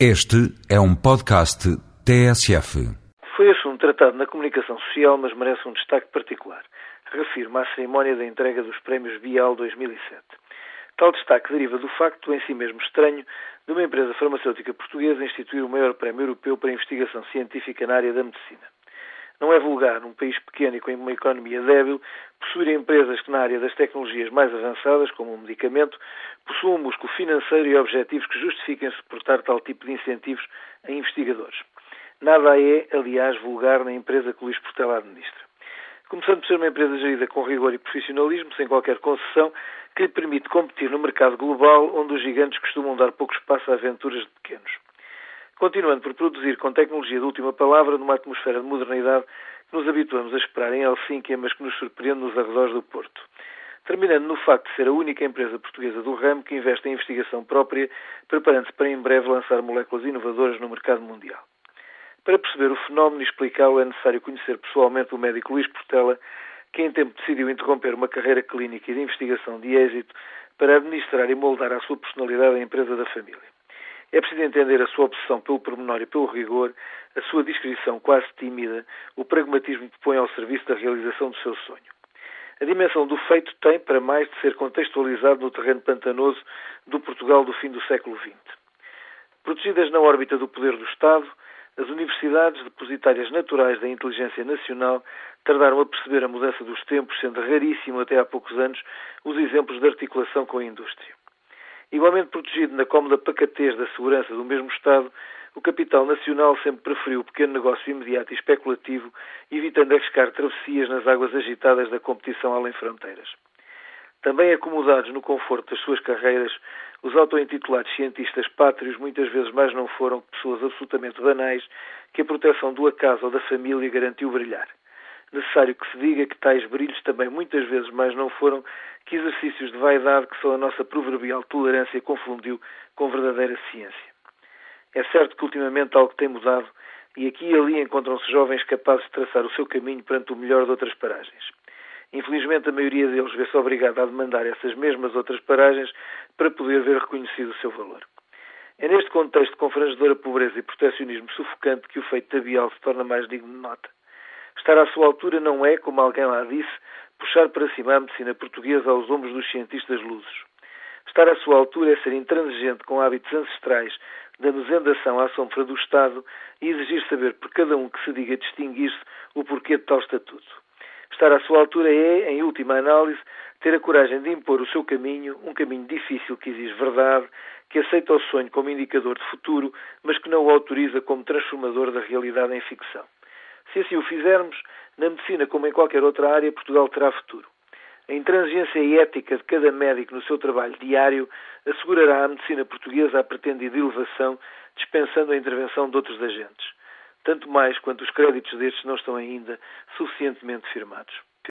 Este é um podcast TSF. Foi assunto tratado na comunicação social, mas merece um destaque particular. Refiro-me à cerimónia da entrega dos prémios Bial 2007. Tal destaque deriva do facto, em si mesmo estranho, de uma empresa farmacêutica portuguesa instituir o maior prémio europeu para investigação científica na área da medicina. Não é vulgar, num país pequeno e com uma economia débil, possuir empresas que, na área das tecnologias mais avançadas, como o medicamento, possuam um músculo financeiro e objetivos que justifiquem suportar tal tipo de incentivos a investigadores. Nada é, aliás, vulgar na empresa que Luís Portela administra. Começando por ser uma empresa gerida com rigor e profissionalismo, sem qualquer concessão, que lhe permite competir no mercado global, onde os gigantes costumam dar pouco espaço a aventuras de pequenos continuando por produzir com tecnologia de última palavra numa atmosfera de modernidade que nos habituamos a esperar em Helsínquia, mas que nos surpreende nos arredores do Porto. Terminando no facto de ser a única empresa portuguesa do ramo que investe em investigação própria, preparando-se para em breve lançar moléculas inovadoras no mercado mundial. Para perceber o fenómeno e explicá-lo é necessário conhecer pessoalmente o médico Luís Portela, que em tempo decidiu interromper uma carreira clínica e de investigação de êxito para administrar e moldar a sua personalidade a empresa da família. É preciso entender a sua obsessão pelo pormenor e pelo rigor, a sua discrição quase tímida, o pragmatismo que põe ao serviço da realização do seu sonho. A dimensão do feito tem, para mais, de ser contextualizado no terreno pantanoso do Portugal do fim do século XX. Protegidas na órbita do poder do Estado, as universidades, depositárias naturais da inteligência nacional, tardaram a perceber a mudança dos tempos, sendo raríssimo até há poucos anos os exemplos de articulação com a indústria. Igualmente protegido na cómoda pacatez da segurança do mesmo Estado, o capital nacional sempre preferiu o pequeno negócio imediato e especulativo, evitando arriscar travessias nas águas agitadas da competição além fronteiras. Também acomodados no conforto das suas carreiras, os auto-intitulados cientistas pátrios muitas vezes mais não foram que pessoas absolutamente banais que a proteção do acaso ou da família garantiu brilhar necessário que se diga que tais brilhos também muitas vezes mais não foram que exercícios de vaidade que só a nossa proverbial tolerância confundiu com verdadeira ciência. É certo que ultimamente algo tem mudado e aqui e ali encontram-se jovens capazes de traçar o seu caminho perante o melhor de outras paragens. Infelizmente, a maioria deles vê-se obrigada a demandar essas mesmas outras paragens para poder ver reconhecido o seu valor. É neste contexto de confrangedora pobreza e proteccionismo sufocante que o feito da Bial se torna mais digno de nota. Estar à sua altura não é, como alguém lá disse, puxar para cima a medicina portuguesa aos ombros dos cientistas lusos. Estar à sua altura é ser intransigente com hábitos ancestrais da mesendação à sombra do Estado e exigir saber por cada um que se diga distinguir-se o porquê de tal estatuto. Estar à sua altura é, em última análise, ter a coragem de impor o seu caminho, um caminho difícil que exige verdade, que aceita o sonho como indicador de futuro, mas que não o autoriza como transformador da realidade em ficção. Se assim o fizermos, na medicina como em qualquer outra área, Portugal terá futuro. A intransigência ética de cada médico no seu trabalho diário assegurará à medicina portuguesa a pretendida elevação, dispensando a intervenção de outros agentes. Tanto mais quanto os créditos destes não estão ainda suficientemente firmados.